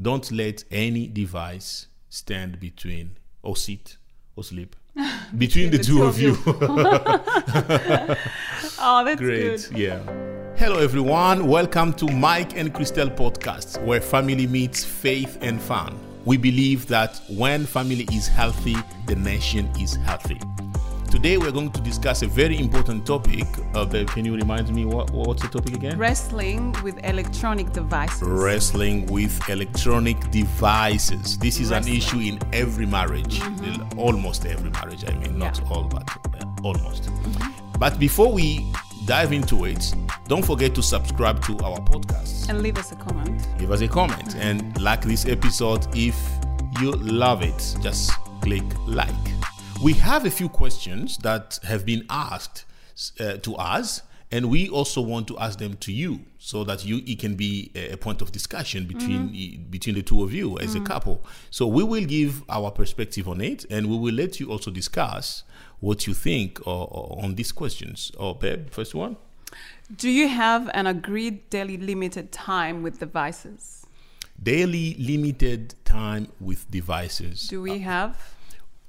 don't let any device stand between or sit or sleep between the, two, of you. Oh, that's Great. good. Yeah. Hello, everyone. Welcome to Mike and Christelle podcast, where family meets faith and fun. We believe that when family is healthy, the nation is healthy. Today, we're going to discuss a very important topic. Uh, babe, can you remind me what, what's the topic again? Wrestling with electronic devices. Wrestling with electronic devices. This is Wrestling. an issue in every marriage, almost every marriage. I mean, not Yeah. all, but uh, almost. But before we dive into it, don't forget to subscribe to our podcast. and leave us a comment. Leave us a comment and like this episode if you love it. Just click like. We have a few questions that have been asked uh, to us, and we also want to ask them to you so that you it can be a, point of discussion between mm-hmm. between the two of you as a mm. couple. So we will give our perspective on it, and we will let you also discuss what you think or, or on these questions. Oh, babe, first one. Do you have an agreed daily limited time with devices? Daily limited time with devices. Do we uh, have?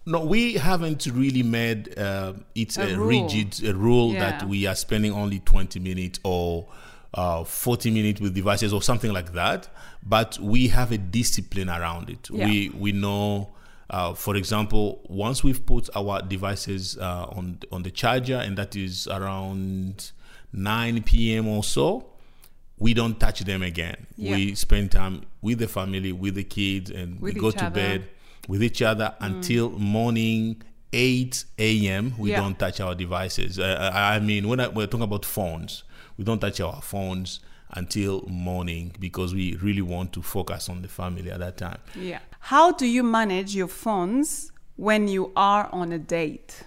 No, we haven't really made uh, it A a, rigid a rule Yeah. that we are spending only 20 minutes or uh, 40 minutes with devices or something like that. But we have a discipline around it. Yeah. We we know, uh, for example, once we've put our devices uh, on on the charger, and that is around 9 p.m. or so, we don't touch them again. Yeah. We spend time with the family, with the kids, and With we go to other. bed with each other until morning 8 a.m. We Yeah. don't touch our devices. Uh, I I mean, when I, we're talking about phones, we don't touch our phones until morning because we really want to focus on the family at that time. Yeah. How do you manage your phones when you are on a date?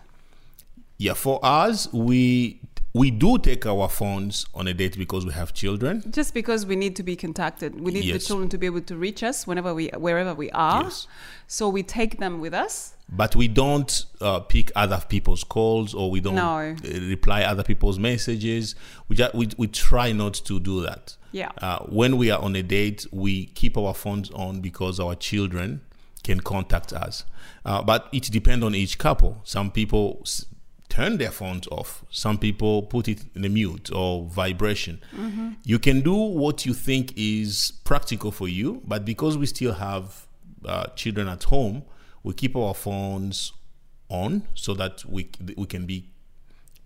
Yeah, for us, we we do take our phones on a date because we have children. Just because we need to be contacted, we need the children to be able to reach us whenever we, wherever we are. Yes. So we take them with us. but we don't uh, pick other people's calls or we don't No. uh, reply other people's messages we, just, we we try not to do that Yeah. uh, when we are on a date we keep our phones on because our children can contact us uh, but it depends on each couple some people turn their phones off some people put it in a mute or vibration you can do what you think is practical for you but because we still have uh, children at home we keep our phones on so that we we can be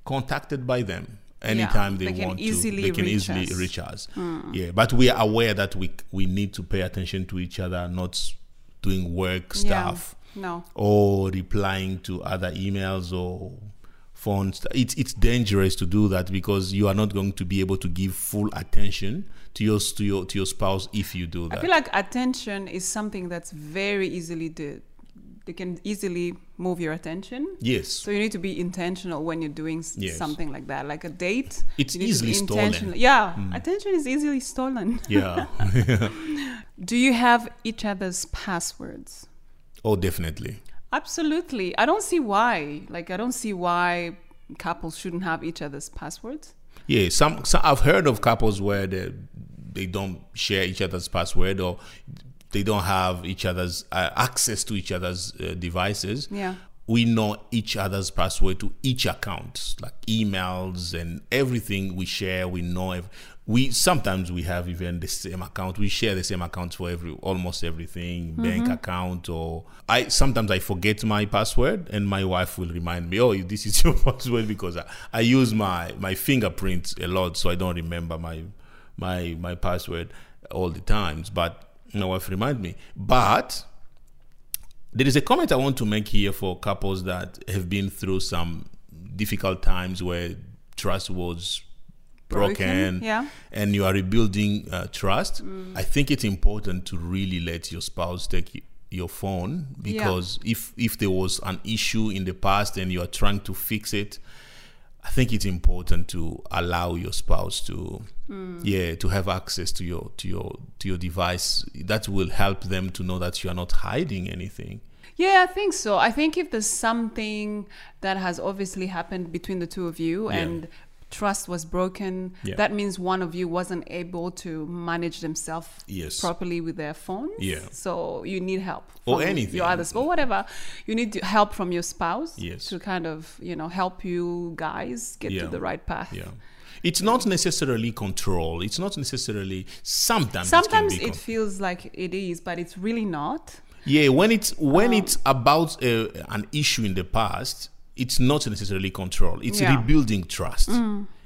contacted by them anytime they, they want to they can reach easily us. Reach us yeah but we are aware that we we need to pay attention to each other not doing work stuff Yeah. No. or replying to other emails or phones it's it's dangerous to do that because you are not going to be able to give full attention to your to your to your spouse if you do that. I feel like attention is something that's very easily do. They can easily move your attention. yes So you need to be intentional when you're doing s- Yes. something like that, like a date. It's you need to easily stolen. Yeah, hmm. attention is easily stolen. yeah Do you have each other's passwords? oh definitely Absolutely. I don't see why. Like I don't see why couples shouldn't have each other's passwords. Yeah, some, some I've heard of couples where they they don't share each other's password or they don't have each other's uh, access to each other's uh, devices. Yeah. We know each other's password to each account, like emails and everything we share. We know ev- we sometimes we have even the same account. We share the same account for every almost everything, mm-hmm. bank account or I sometimes I forget my password and my wife will remind me, "Oh, this is your password," because I, I use my my fingerprint a lot, so I don't remember my my my password all the times. But my wife remind me. But there is a comment I want to make here for couples that have been through some difficult times where trust was broken, Broken, yeah. and you are rebuilding uh, trust. I think it's important to really let your spouse take your phone because if if there was an issue in the past and you are trying to fix it, I think it's important to allow your spouse to yeah to have access to your to your to your device. That will help them to know that you are not hiding anything. Yeah, I think so. I think if there's something that has obviously happened between the two of you Yeah. and trust was broken, Yeah. that means one of you wasn't able to manage themselves Yes. properly with their phones. Yeah. So you need help. Or anything. Your others, or whatever. You need help from your spouse Yes. to kind of, you know, help you guys get Yeah. to the right path. Yeah. It's not necessarily control. It's not necessarily sometimes. Sometimes it, it feels like it is, but it's really not. yeah. When it's when Um, it's about uh, an issue in the past, it's not necessarily control. It's Yeah. Mm. rebuilding trust.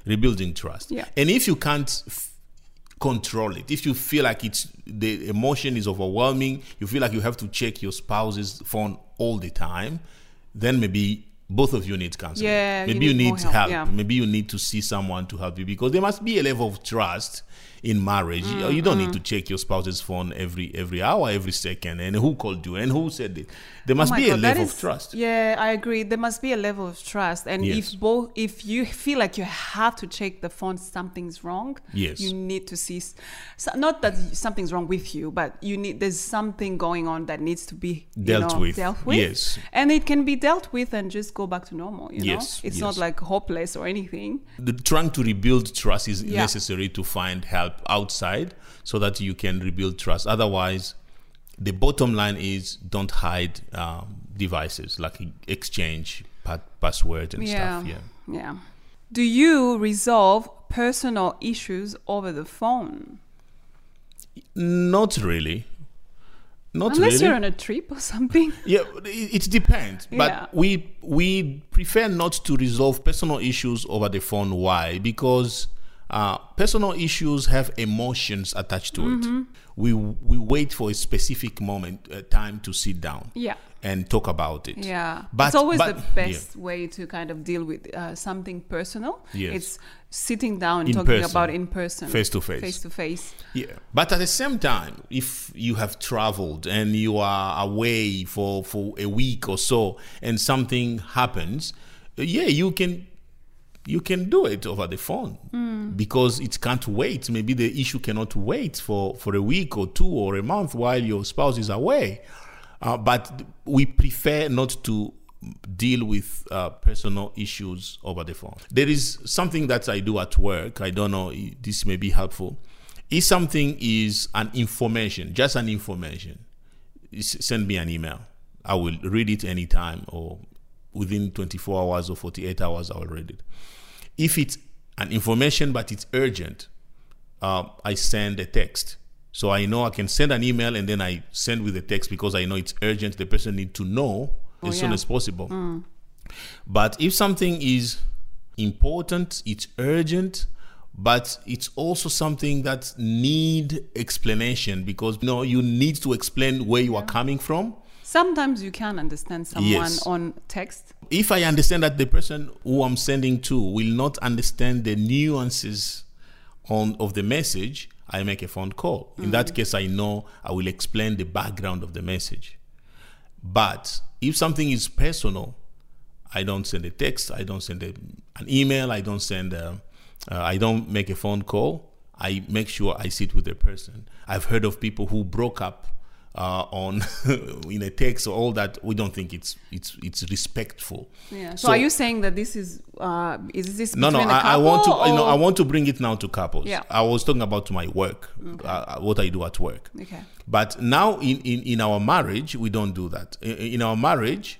Rebuilding trust. Yeah. And if you can't f- control it, if you feel like it's the emotion is overwhelming, you feel like you have to check your spouse's phone all the time, then maybe both of you need counseling. Yeah, maybe you need need, help, help. yeah. Maybe you need to see someone to help you because there must be a level of trust in marriage. You- You don't need mm. to check your spouse's phone every every hour, every second, and who called you and who said it. There must Oh be a God, that level is- of trust. Yeah, I agree. There must be a level of trust, and Yes. if both, if you feel like you have to check the phone, something's wrong. Yes. you need to see. So, not that something's wrong with you, but you need. There's something going on that needs to be you Dealt know, with. Dealt with. Yes. and it can be dealt with and just go back to normal. You know, Yes, it's yes. not like hopeless or anything. the trying to rebuild trust is Yeah. necessary to find help outside so that you can rebuild trust otherwise the bottom line is don't hide um, devices like exchange pa- passwords and Yeah. stuff yeah Yeah. Do you resolve personal issues over the phone? not really not Unless really you're on a trip or something. yeah it, it depends Yeah. but we we prefer not to resolve personal issues over the phone why because uh, personal issues have emotions attached to Mm-hmm. it we we wait for a specific moment uh, time to sit down Yeah. and talk about it Yeah, But- it's always but- the best way to kind of deal with uh, something personal. Yes. It's sitting down and In talking person. about in person, Face to face. face to face. Yeah, but at the same time, if you have traveled and you are away for for a week or so, and something happens, uh, yeah, you can you can do it over the phone because it can't wait. Maybe the issue cannot wait for for a week or two or a month while your spouse is away. Uh, but we prefer not to deal with uh, personal issues over the phone. There is something that I do at work. I don't know. This may be helpful. If something is an information, just an information, send me an email. I will read it anytime or within 24 hours or 48 hours. I will read it. If it's an information but it's urgent, uh, I send a text. So I know I can send an email and then I send with a text because I know it's urgent. The person need to know as soon as possible. But if something is important, it's urgent, but it's also something that need explanation because you know you need to explain where you are coming from. Sometimes you can understand someone Yes. on text. If I understand that the person who I'm sending to will not understand the nuances on of the message, I make a phone call. In that case, I know I will explain the background of the message. But if something is personal, I don't send a text. I don't send a, an email. I don't send. A, uh, I don't make a phone call. I make sure I sit with the person. I've heard of people who broke up uh, on in a text or all that. We don't think it's it's it's respectful. Yeah. So, So- are you saying that this is uh, is this No, no. I, I want to. couple You know, I want to bring it now to couples. Yeah. I was talking about my work, uh, what I do at work. Okay. But now in, in, in our marriage, we don't do that. In, in our marriage,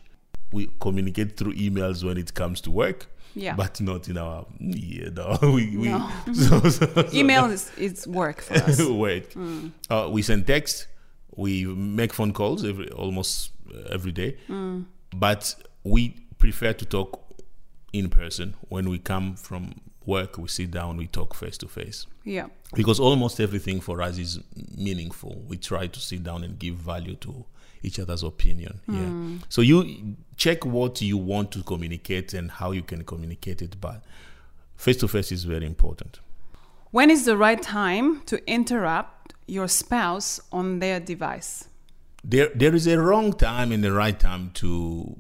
we communicate through emails when it comes to work. Yeah. But not in our yeah, no. We, we No. so, so, Email is, is work for us. work. Uh, we send text. We make phone calls every almost uh, every day. But we prefer to talk in person when we come from work. We sit down. We talk face to face yeah. because almost everything for us is meaningful. We try to sit down and give value to each other's opinion. Yeah. So you check what you want to communicate and how you can communicate it, but face to face is very important. When is the right time to interrupt your spouse on their device? There, there is a wrong time and the right time to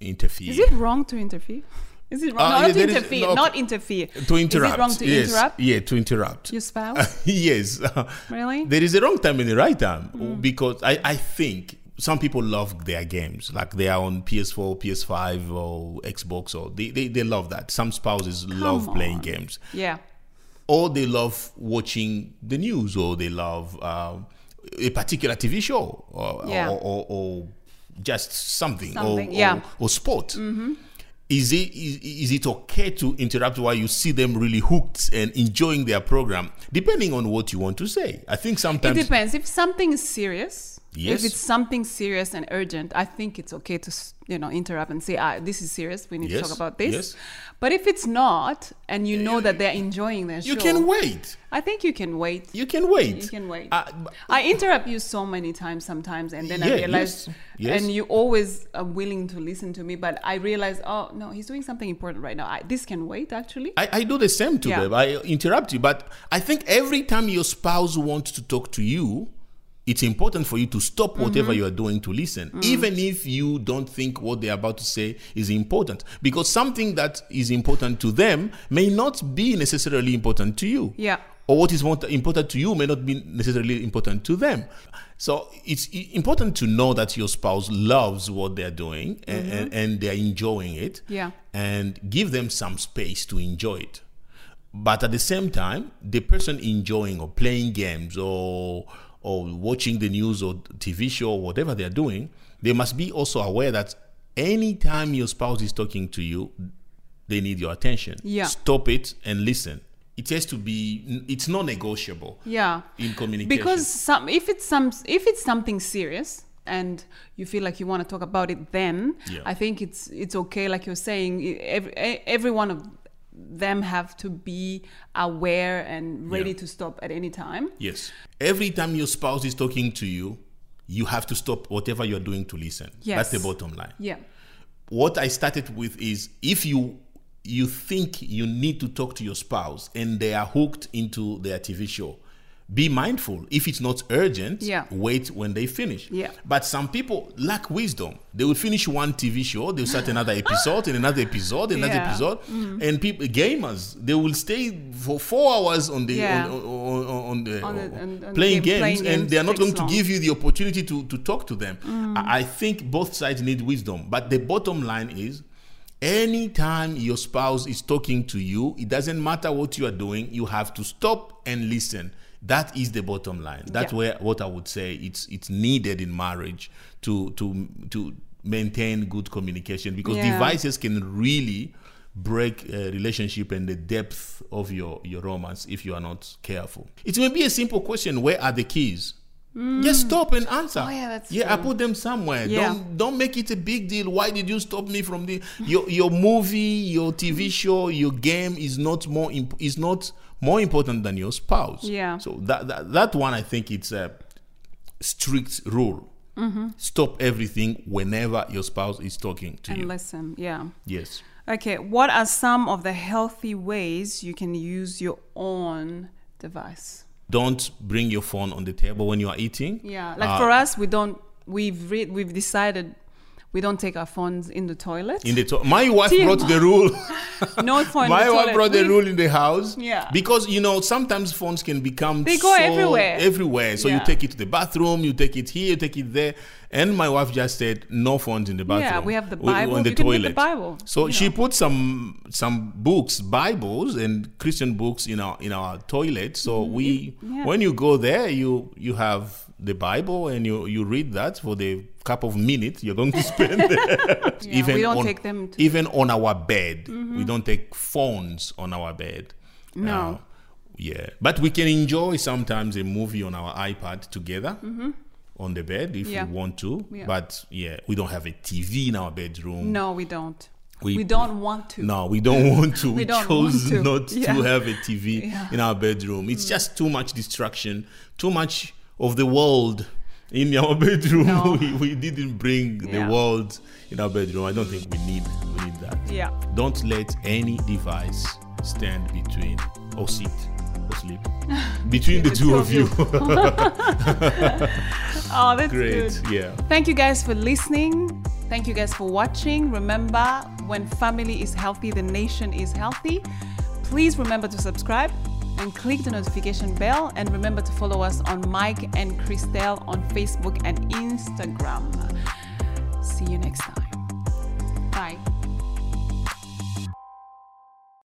interfere. Is it wrong to interfere? Is it wrong? Uh, yeah, not to there is- interfere. no, not interfere. to interrupt? Is it wrong to yes. interrupt Yeah, to interrupt. your spouse? yes. Really? There is a wrong time and the right time Mm. because I, I think some people love their games, like they are on PS4, PS5, or Xbox, or they, they, they love that. Some spouses love playing games, Yeah. Or they love watching the news, or they love um, a particular TV show, or, Yeah. or, or, or just something, Something, or, yeah. or, or sport. Is it is, is it okay to interrupt while you see them really hooked and enjoying their program, depending on what you want to say? I think sometimes It depends. If something is serious, Yes. if it's something serious and urgent, I think it's okay to you know interrupt and say, "Ah, this is serious. We need Yes, to talk about this." yes. But if it's not, and you know that they're enjoying their show, you can wait. I think you can wait. You can wait. You can wait. Uh, I interrupt you so many times sometimes, and then I realize, yes, and you always are willing to listen to me. But I realize, oh no, he's doing something important right now. I, this can wait, actually. I, I do the same too, Yeah. babe. I interrupt you, but I think every time your spouse wants to talk to you, it's important for you to stop whatever Mm-hmm. you are doing to listen, Mm. even if you don't think what they're about to say is important. Because something that is important to them may not be necessarily important to you. Yeah. Or what is important to you may not be necessarily important to them. So it's important to know that your spouse loves what they're doing and, and, and they're enjoying it Mm-hmm. Yeah. and give them some space to enjoy it. But at the same time, the person enjoying or playing games or or watching the news or TV show or whatever they're doing, they must be also aware that anytime your spouse is talking to you, they need your attention. Yeah. Stop it and listen. It has to be it's non-negotiable Yeah. in communication. because some if it's some if it's something serious and you feel like you want to talk about it then Yeah. i think it's it's okay like you're saying every, every one of them have to be aware and ready Yeah. to stop at any time Yes. Every time your spouse is talking to you, you have to stop whatever you're doing to listen. Yes. That's the bottom line. yeah What I started with is if you you think you need to talk to your spouse and they are hooked into their TV show, be mindful. If it's not urgent, Yeah. wait when they finish. Yeah. But some people lack wisdom. They will finish one TV show, they'll start another episode and another episode, another Yeah. episode. Mm. And people gamers, they will stay for four hours on the Yeah. on, on, on, on the, On the- on- playing, game- games, playing and they are not games going to give you the opportunity to, to talk to them. Mm. I, I think both sides need wisdom. But the bottom line is anytime your spouse is talking to you, it doesn't matter what you are doing, you have to stop and listen. That is the bottom line. That's Yeah. where what I would say it's it's needed in marriage to to to maintain good communication because Yeah. devices can really break a relationship and the depth of your your romance if you are not careful. It may be a simple question: Where are the keys? Just stop and answer. Oh, yeah, that's yeah. I put them somewhere. Yeah. Don't don't make it a big deal. Why did you stop me from the your your movie, your TV show, your game is not more imp- is not more important than your spouse. Yeah. So that that, that one I think it's a strict rule. Mm-hmm. Stop everything whenever your spouse is talking to and you. And listen yeah Yes. okay what are some of the healthy ways you can use your own device Don't bring your phone on the table when you are eating. Yeah, like Uh, for us, we don't. We've re- we've decided we don't take our phones in the toilet. In the to- my wife brought the rule. no phone. my wife toilet. brought the We- rule in the house. Yeah. Because you know sometimes phones can become They go so everywhere. Everywhere. So you take it to the bathroom, you take it here, you take it there. And my wife just said no phones in the bathroom. Yeah, we have the Bible. on the You toilet. the Bible, So she know. put some some books, Bibles and Christian books in our in our toilet. So we Mm-hmm. yeah. when you go there, you you have the Bible and you you read that for the couple of minutes you're going to spend there. Yeah, we don't on, take them to- even on our bed. We don't take phones on our bed. No. Uh, yeah, but we can enjoy sometimes a movie on our iPad together on the bed if Mm-hmm. Yeah. we want to. Yeah. But yeah, we don't have a TV in our bedroom. No, we don't. We- We, don't want to. No, we don't want to. we, don't chose to. not Yeah. to have a TV. Mm. in our bedroom. It's just too much distraction, too much of the world in our bedroom. No. We, we didn't bring the world in our bedroom. I don't think we need we need that. Yeah. Don't let any device stand between or sit or sleep between the, two, of you. Oh, that's Great. good. Yeah. Thank you guys for listening. Thank you guys for watching. Remember, when family is healthy, the nation is healthy. Please remember to subscribe, and click the notification bell. And remember to follow us on Mike and Christelle on Facebook and Instagram. See you next time.